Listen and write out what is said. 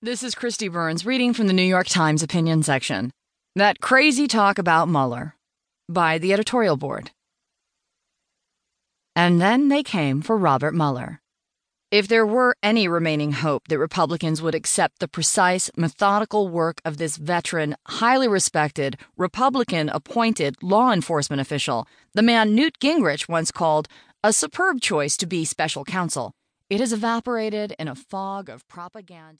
This is Kristi Burns reading from the New York Times opinion section. That crazy talk about Mueller by the editorial board. And then they came for Robert Mueller. If there were any remaining hope that Republicans would accept the precise, methodical work of this veteran, highly respected, Republican appointed law enforcement official, the man Newt Gingrich once called a superb choice to be special counsel, it has evaporated in a fog of propaganda.